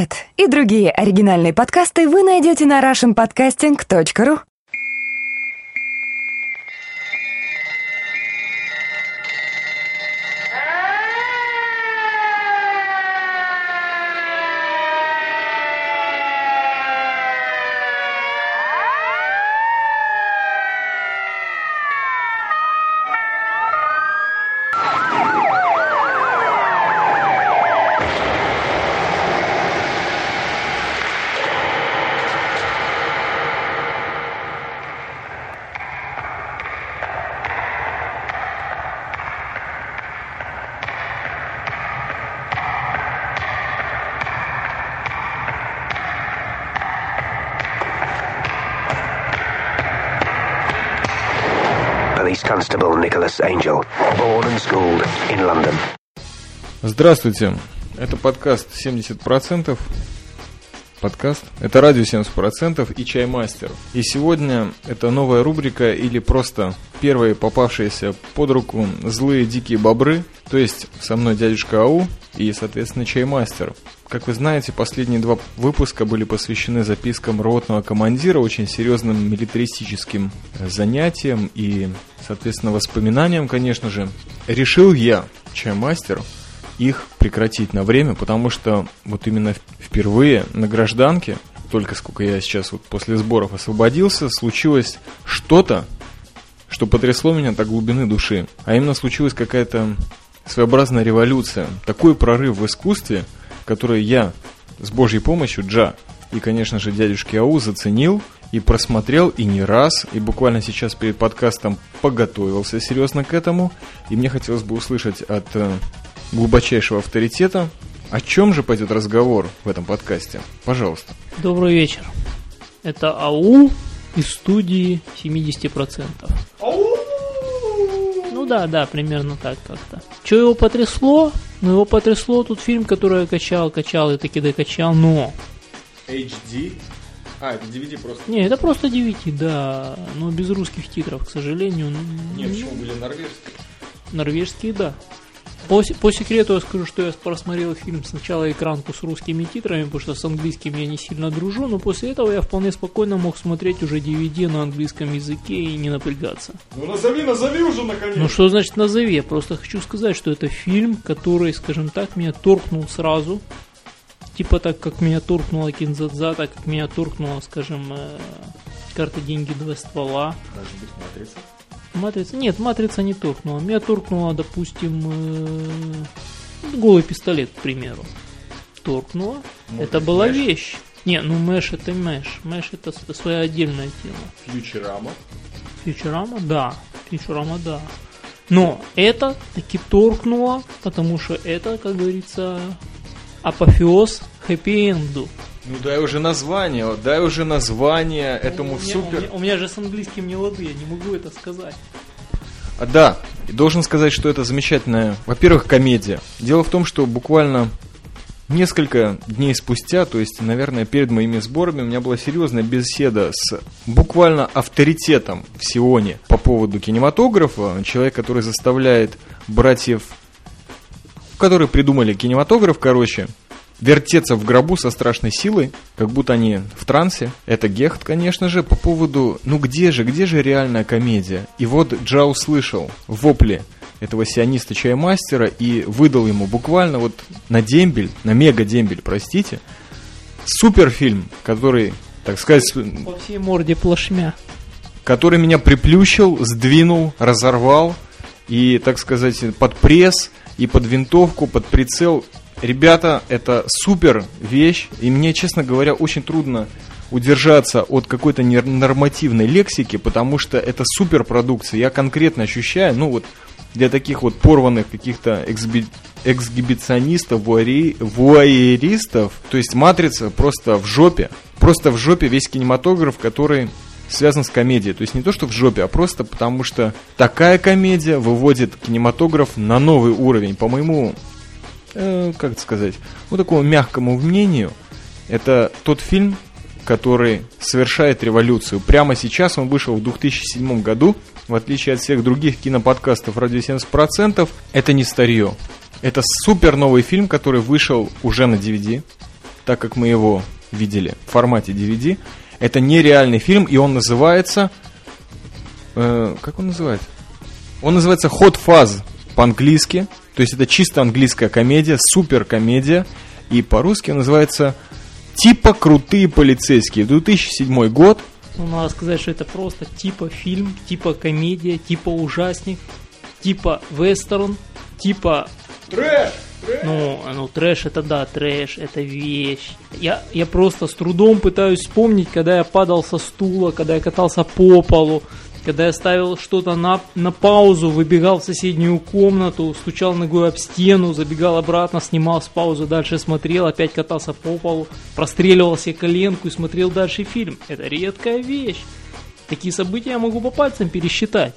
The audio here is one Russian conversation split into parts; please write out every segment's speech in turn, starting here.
Этот и другие оригинальные подкасты вы найдете на russianpodcasting.ru. Constable Nicholas born and schooled in London. Здравствуйте, это подкаст 70%. Подкаст. Это радио 70% и Чаймастер. И сегодня это новая рубрика или просто первые попавшиеся под руку злые дикие бобры. То есть со мной дядюшка Ау и, соответственно, Чаймастер. Как вы знаете, последние два выпуска были посвящены запискам ротного командира, очень серьезным милитаристическим занятиям и, соответственно, воспоминаниям, конечно же. Решил я, Чаймастер, их прекратить на время, потому что вот именно впервые на гражданке, только сколько я сейчас вот после сборов освободился, случилось что-то, что потрясло меня до глубины души. А именно случилась какая-то своеобразная революция, такой прорыв в искусстве, который я с Божьей помощью, Джа, и, конечно же, дядюшки Ау заценил и просмотрел и не раз, и буквально сейчас перед подкастом поготовился серьезно к этому, и мне хотелось бы услышать от э, глубочайшего авторитета, о чем же пойдет разговор в этом подкасте. Пожалуйста. Добрый вечер. Это АУ из студии 70%. Ну да, да, примерно так как-то. Что его потрясло? Ну его потрясло тут фильм, который я качал, качал и таки докачал, но... HD? А, это DVD просто? Не, это просто DVD, да, но без русских титров, к сожалению. Нет, почему были норвежские? Норвежские, да. По, по секрету я скажу, что я просмотрел фильм сначала экранку с русскими титрами, потому что с английским я не сильно дружу, но после этого я вполне спокойно мог смотреть уже DVD на английском языке и не напрягаться. Ну назови, назови уже наконец! Ну что значит назови? Я просто хочу сказать, что это фильм, который, скажем так, меня торкнул сразу. Типа так, как меня торкнула Кинзадза, так как меня торкнула, скажем, э, карта деньги два ствола. Может быть, матрица? Матрица? Нет, матрица не торкнула. Меня торкнула, допустим, э, голый пистолет, к примеру. Торкнула. Может это была Мэш? вещь. Не, ну Мэш это Мэш. Мэш это своя отдельная тема. Фьючерама. Фьючерама, да. Фьючерама, да. Но это таки торкнуло, потому что это, как говорится, апофеоз хэппи-энду. Ну дай уже название, вот, дай уже название этому у, меня, супер... у, меня, у меня же с английским не лады, я не могу это сказать. А, да, и должен сказать, что это замечательная, во-первых, комедия. Дело в том, что буквально несколько дней спустя, то есть, наверное, перед моими сборами, у меня была серьезная беседа с буквально авторитетом в Сионе по поводу кинематографа. Человек, который заставляет братьев, которые придумали кинематограф, короче, вертеться в гробу со страшной силой, как будто они в трансе. Это Гехт, конечно же, по поводу, ну где же, где же реальная комедия? И вот Джа услышал вопли этого сиониста чаймастера и выдал ему буквально вот на дембель, на мега дембель, простите, суперфильм, который, так сказать, По всей морде плашмя. который меня приплющил, сдвинул, разорвал и, так сказать, под пресс и под винтовку, под прицел. Ребята, это супер вещь, и мне, честно говоря, очень трудно удержаться от какой-то нормативной лексики, потому что это супер продукция. Я конкретно ощущаю, ну вот для таких вот порванных каких-то эксби- эксгибиционистов, вуари- вуайеристов, то есть «Матрица» просто в жопе, просто в жопе весь кинематограф, который связан с комедией. То есть не то, что в жопе, а просто потому что такая комедия выводит кинематограф на новый уровень. По моему, э, как сказать, ну такому мягкому мнению, это тот фильм, который совершает революцию. Прямо сейчас он вышел в 2007 году, в отличие от всех других киноподкастов «Радио 70%», это не старье. Это супер новый фильм, который вышел уже на DVD. так как мы его видели в формате DVD. Это нереальный фильм, и он называется... э, как он называется? Он называется Hot Fuzz по-английски. То есть это чисто английская комедия, супер комедия. И по-русски называется типа крутые полицейские. 2007 год. Ну, надо сказать, что это просто типа фильм, типа комедия, типа ужасник, типа вестерн, типа... Трэш! Ну, ну, трэш это да, трэш, это вещь. Я, я просто с трудом пытаюсь вспомнить, когда я падал со стула, когда я катался по полу, когда я ставил что-то на, на паузу, выбегал в соседнюю комнату, стучал ногой об стену, забегал обратно, снимал с паузы, дальше смотрел, опять катался по полу, простреливал себе коленку и смотрел дальше фильм. Это редкая вещь. Такие события я могу по пальцам пересчитать.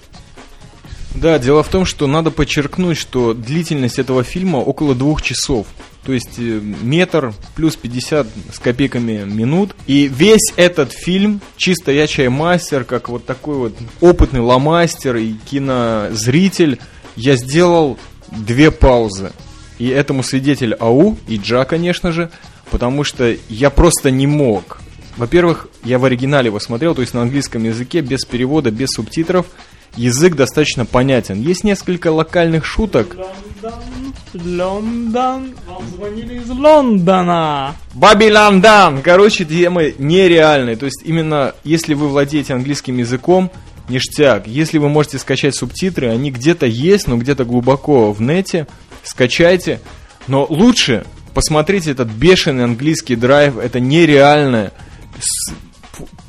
Да, дело в том, что надо подчеркнуть, что длительность этого фильма около двух часов. То есть э, метр плюс 50 с копейками минут. И весь этот фильм, чисто я чаймастер, как вот такой вот опытный ломастер и кинозритель, я сделал две паузы. И этому свидетель АУ и Джа, конечно же, потому что я просто не мог. Во-первых, я в оригинале его смотрел, то есть на английском языке, без перевода, без субтитров – язык достаточно понятен. Есть несколько локальных шуток. Лондон, Лондон, вам звонили из Лондона. Баби Лондан! Короче, темы нереальные. То есть именно если вы владеете английским языком, ништяк. Если вы можете скачать субтитры, они где-то есть, но где-то глубоко в нете. Скачайте. Но лучше посмотрите этот бешеный английский драйв. Это нереальное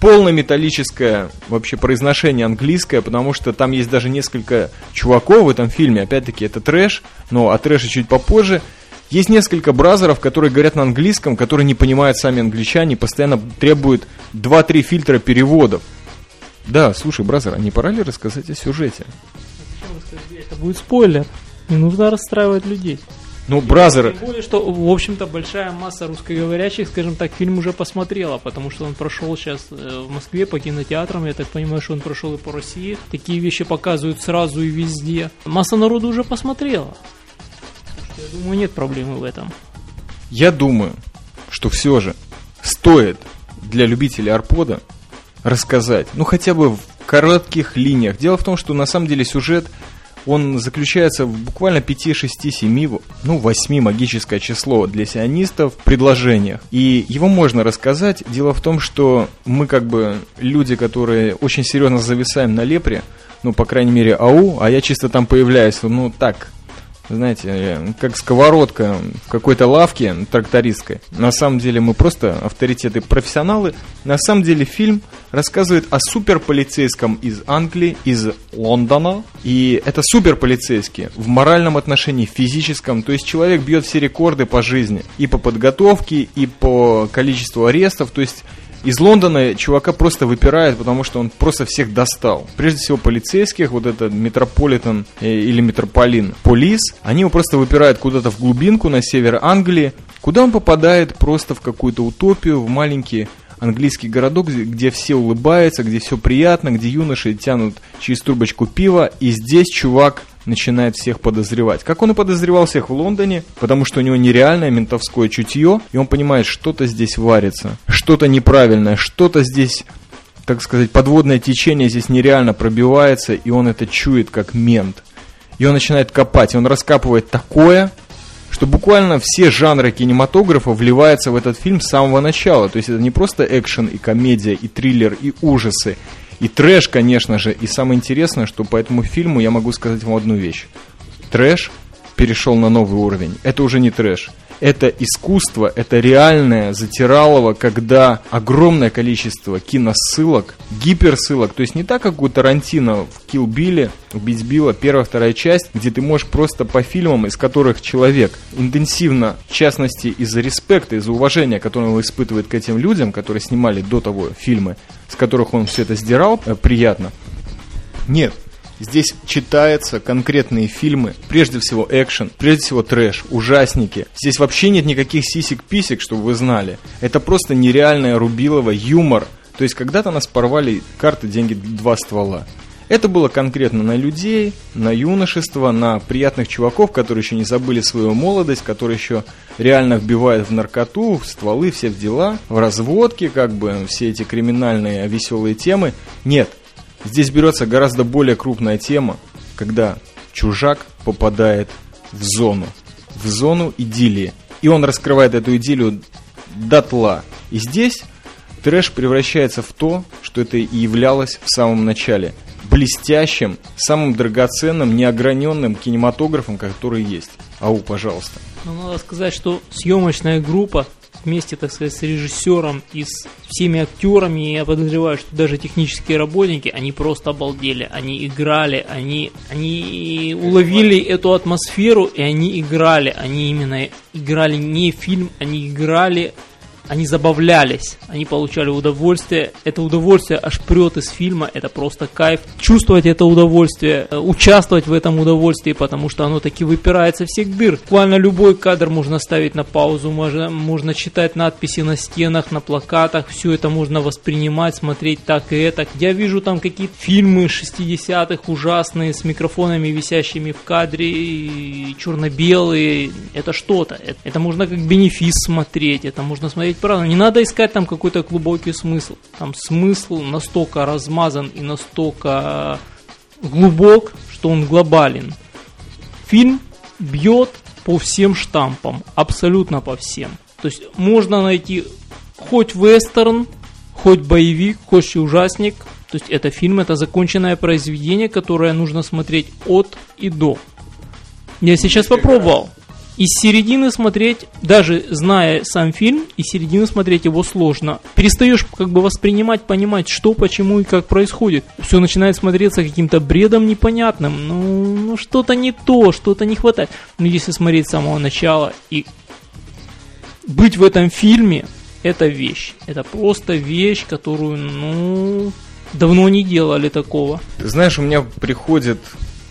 полнометаллическое вообще произношение английское, потому что там есть даже несколько чуваков в этом фильме, опять-таки это трэш, но о трэше чуть попозже. Есть несколько бразеров, которые говорят на английском, которые не понимают сами англичане, постоянно требуют 2-3 фильтра переводов. Да, слушай, бразер, а не пора ли рассказать о сюжете? Это будет спойлер. Не нужно расстраивать людей. Ну, бразер... Тем более, что, в общем-то, большая масса русскоговорящих, скажем так, фильм уже посмотрела, потому что он прошел сейчас э, в Москве по кинотеатрам, я так понимаю, что он прошел и по России. Такие вещи показывают сразу и везде. Масса народу уже посмотрела. Я думаю, нет проблемы в этом. Я думаю, что все же стоит для любителей арпода рассказать, ну хотя бы в коротких линиях. Дело в том, что на самом деле сюжет он заключается в буквально 5, 6, 7, ну 8 магическое число для сионистов предложениях. И его можно рассказать. Дело в том, что мы как бы люди, которые очень серьезно зависаем на лепре, ну, по крайней мере, АУ, а я чисто там появляюсь, ну, так, знаете, как сковородка в какой-то лавке трактористской. На самом деле мы просто авторитеты профессионалы. На самом деле фильм рассказывает о суперполицейском из Англии, из Лондона. И это суперполицейский в моральном отношении, физическом. То есть человек бьет все рекорды по жизни. И по подготовке, и по количеству арестов. То есть из Лондона чувака просто выпирает, потому что он просто всех достал. Прежде всего полицейских, вот этот Метрополитен э, или Метрополин Полис, они его просто выпирают куда-то в глубинку на север Англии, куда он попадает просто в какую-то утопию, в маленький английский городок, где все улыбаются, где все приятно, где юноши тянут через трубочку пива, и здесь чувак начинает всех подозревать. Как он и подозревал всех в Лондоне, потому что у него нереальное ментовское чутье, и он понимает, что-то здесь варится, что-то неправильное, что-то здесь так сказать, подводное течение здесь нереально пробивается, и он это чует как мент. И он начинает копать, и он раскапывает такое, что буквально все жанры кинематографа вливаются в этот фильм с самого начала. То есть это не просто экшен и комедия, и триллер, и ужасы, и трэш, конечно же. И самое интересное, что по этому фильму я могу сказать вам одну вещь. Трэш перешел на новый уровень. Это уже не трэш это искусство, это реальное затиралово, когда огромное количество киносылок, гиперсылок, то есть не так, как у Тарантино в Kill Билли, Убить Билла, первая, вторая часть, где ты можешь просто по фильмам, из которых человек интенсивно, в частности из-за респекта, из-за уважения, которое он испытывает к этим людям, которые снимали до того фильмы, с которых он все это сдирал, э, приятно. Нет, Здесь читаются конкретные фильмы, прежде всего экшен, прежде всего трэш, ужасники. Здесь вообще нет никаких сисек-писек, чтобы вы знали. Это просто нереальное рубилово, юмор. То есть когда-то нас порвали карты, деньги, два ствола. Это было конкретно на людей, на юношество, на приятных чуваков, которые еще не забыли свою молодость, которые еще реально вбивают в наркоту, в стволы, все в дела, в разводке, как бы все эти криминальные веселые темы. Нет, здесь берется гораздо более крупная тема, когда чужак попадает в зону, в зону идиллии. И он раскрывает эту идиллию дотла. И здесь трэш превращается в то, что это и являлось в самом начале – блестящим, самым драгоценным, неограненным кинематографом, который есть. Ау, пожалуйста. Ну, надо сказать, что съемочная группа вместе, так сказать, с режиссером и с всеми актерами, я подозреваю, что даже технические работники, они просто обалдели, они играли, они, они уловили эту атмосферу, и они играли, они именно играли не фильм, они играли они забавлялись, они получали удовольствие. Это удовольствие аж прет из фильма, это просто кайф. Чувствовать это удовольствие, э, участвовать в этом удовольствии, потому что оно таки выпирает со всех дыр. Буквально любой кадр можно ставить на паузу, можно, можно читать надписи на стенах, на плакатах, все это можно воспринимать, смотреть так и это. Я вижу там какие-то фильмы 60-х ужасные с микрофонами, висящими в кадре, черно-белые. Это что-то. Это, это можно как бенефис смотреть, это можно смотреть ведь правда, не надо искать там какой-то глубокий смысл. Там смысл настолько размазан и настолько глубок, что он глобален. Фильм бьет по всем штампам, абсолютно по всем. То есть можно найти хоть вестерн, хоть боевик, хоть ужасник. То есть это фильм, это законченное произведение, которое нужно смотреть от и до. Я сейчас попробовал из середины смотреть, даже зная сам фильм, из середины смотреть его сложно. Перестаешь как бы воспринимать, понимать, что, почему и как происходит. Все начинает смотреться каким-то бредом непонятным. Ну, ну что-то не то, что-то не хватает. Но если смотреть с самого начала и быть в этом фильме, это вещь. Это просто вещь, которую, ну, давно не делали такого. знаешь, у меня приходит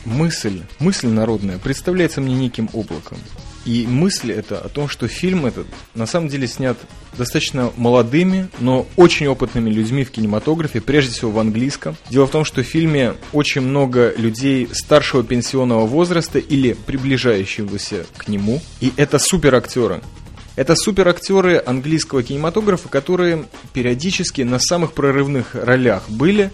мысль, мысль народная, представляется мне неким облаком. И мысль это о том, что фильм этот на самом деле снят достаточно молодыми, но очень опытными людьми в кинематографе, прежде всего в английском. Дело в том, что в фильме очень много людей старшего пенсионного возраста или приближающегося к нему. И это супер актеры. Это супер актеры английского кинематографа, которые периодически на самых прорывных ролях были.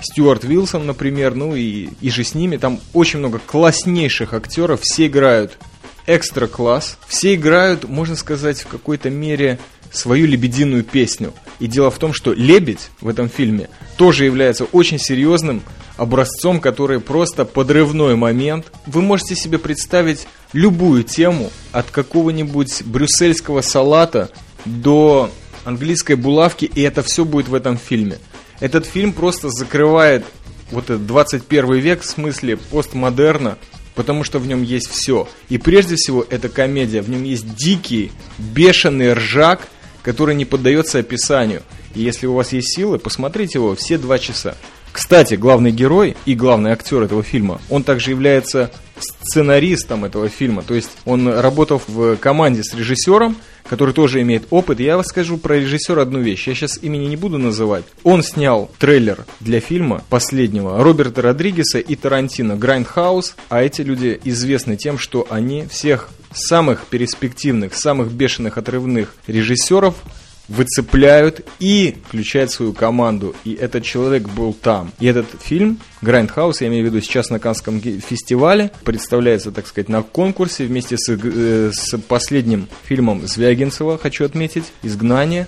Стюарт Вилсон, например, ну и, и же с ними. Там очень много класснейших актеров, все играют экстра класс. Все играют, можно сказать, в какой-то мере свою лебединую песню. И дело в том, что «Лебедь» в этом фильме тоже является очень серьезным образцом, который просто подрывной момент. Вы можете себе представить любую тему, от какого-нибудь брюссельского салата до английской булавки, и это все будет в этом фильме. Этот фильм просто закрывает вот этот 21 век в смысле постмодерна, потому что в нем есть все. И прежде всего, это комедия. В нем есть дикий, бешеный ржак, который не поддается описанию. И если у вас есть силы, посмотрите его все два часа. Кстати, главный герой и главный актер этого фильма, он также является сценаристом этого фильма. То есть он работал в команде с режиссером, который тоже имеет опыт. Я вам скажу про режиссера одну вещь. Я сейчас имени не буду называть. Он снял трейлер для фильма последнего Роберта Родригеса и Тарантино «Grindhouse», а эти люди известны тем, что они всех самых перспективных, самых бешеных отрывных режиссеров выцепляют и включают свою команду. И этот человек был там. И этот фильм, Grindhouse, я имею в виду сейчас на Каннском фестивале, представляется, так сказать, на конкурсе вместе с, э, с последним фильмом Звягинцева, хочу отметить, «Изгнание».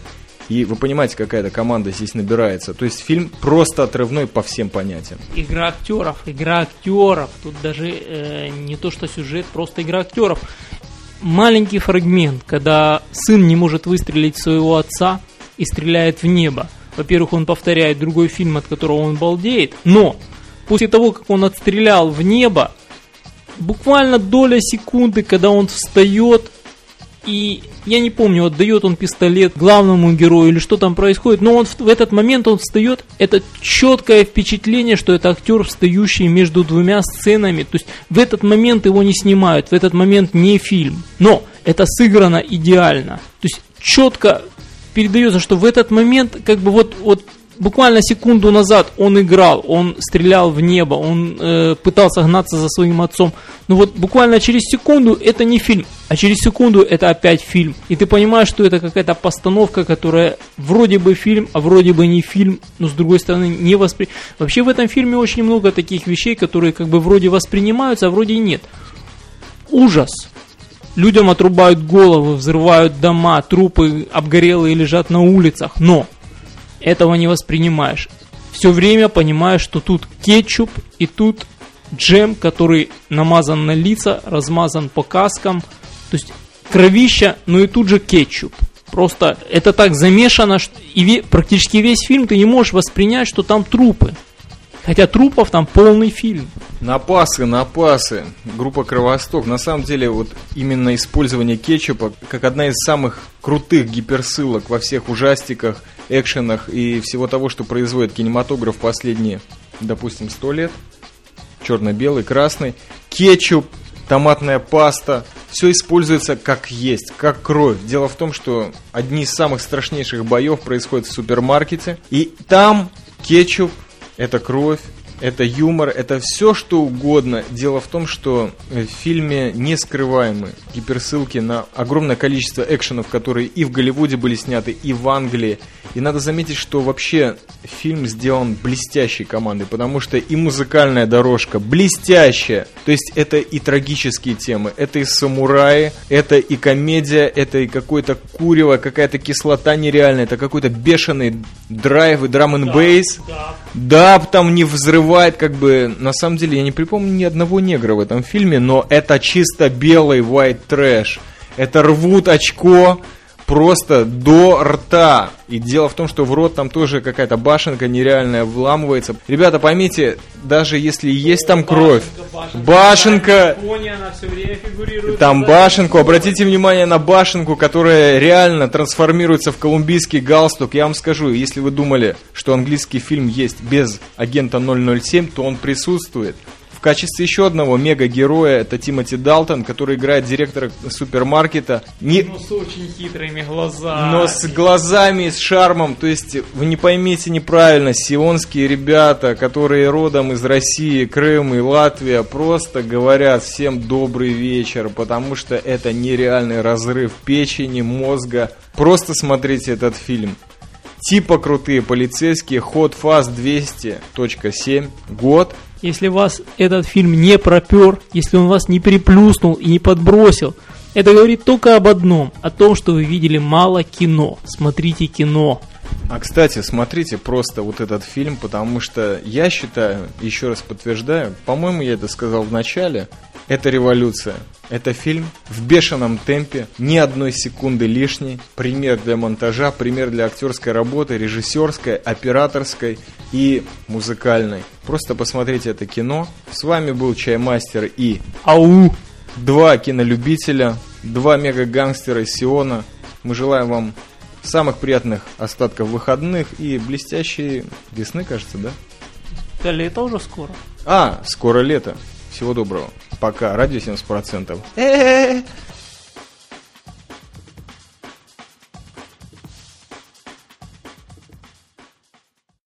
И вы понимаете, какая то команда здесь набирается. То есть фильм просто отрывной по всем понятиям. Игра актеров, игра актеров. Тут даже э, не то, что сюжет, просто игра актеров маленький фрагмент, когда сын не может выстрелить своего отца и стреляет в небо. Во-первых, он повторяет другой фильм, от которого он балдеет, но после того, как он отстрелял в небо, буквально доля секунды, когда он встает и я не помню, отдает он пистолет главному герою или что там происходит, но он в, в этот момент он встает, это четкое впечатление, что это актер, встающий между двумя сценами, то есть в этот момент его не снимают, в этот момент не фильм, но это сыграно идеально, то есть четко передается, что в этот момент как бы вот, вот буквально секунду назад он играл, он стрелял в небо, он э, пытался гнаться за своим отцом. Но вот буквально через секунду это не фильм, а через секунду это опять фильм. И ты понимаешь, что это какая-то постановка, которая вроде бы фильм, а вроде бы не фильм, но с другой стороны не воспри... Вообще в этом фильме очень много таких вещей, которые как бы вроде воспринимаются, а вроде и нет. Ужас. Людям отрубают головы, взрывают дома, трупы обгорелые лежат на улицах, но этого не воспринимаешь. Все время понимаешь, что тут кетчуп и тут джем, который намазан на лица, размазан по каскам. То есть кровища, но и тут же кетчуп. Просто это так замешано, что и практически весь фильм ты не можешь воспринять, что там трупы. Хотя трупов там полный фильм. Напасы, напасы. Группа Кровосток. На самом деле, вот именно использование кетчупа как одна из самых крутых гиперссылок во всех ужастиках, экшенах и всего того, что производит кинематограф последние, допустим, сто лет. Черно-белый, красный. Кетчуп, томатная паста. Все используется как есть, как кровь. Дело в том, что одни из самых страшнейших боев происходят в супермаркете. И там кетчуп это кровь, это юмор, это все что угодно. Дело в том, что в фильме не скрываемы гиперссылки на огромное количество экшенов, которые и в Голливуде были сняты, и в Англии. И надо заметить, что вообще фильм сделан блестящей командой, потому что и музыкальная дорожка блестящая. То есть это и трагические темы, это и самураи, это и комедия, это и какое-то курево, какая-то кислота нереальная, это какой-то бешеный драйв и драм н бейс. Да, да. там не взрывает, как бы, на самом деле, я не припомню ни одного негра в этом фильме, но это чисто белый white trash. Это рвут очко, просто до рта. И дело в том, что в рот там тоже какая-то башенка нереальная вламывается. Ребята, поймите, даже если есть там кровь, башенка, там башенку, обратите внимание на башенку, которая реально трансформируется в колумбийский галстук. Я вам скажу, если вы думали, что английский фильм есть без агента 007, то он присутствует. В качестве еще одного мега-героя это Тимоти Далтон, который играет директора супермаркета. Не... Но с очень хитрыми глазами. Но с глазами, с шармом. То есть, вы не поймите неправильно, сионские ребята, которые родом из России, Крым и Латвия, просто говорят всем добрый вечер, потому что это нереальный разрыв печени, мозга. Просто смотрите этот фильм. Типа крутые полицейские, ход фаз 200.7, год если вас этот фильм не пропер, если он вас не приплюснул и не подбросил, это говорит только об одном, о том, что вы видели мало кино. Смотрите кино. А кстати, смотрите просто вот этот фильм, потому что я считаю, еще раз подтверждаю, по-моему, я это сказал в начале, это революция. Это фильм в бешеном темпе, ни одной секунды лишней. Пример для монтажа, пример для актерской работы, режиссерской, операторской и музыкальной. Просто посмотрите это кино. С вами был Чаймастер и Ау! Два кинолюбителя, два мега-гангстера из Сиона. Мы желаем вам самых приятных остатков выходных и блестящей весны, кажется, да? Да лето уже скоро. А, скоро лето. Всего доброго. Пока. Радио 70%.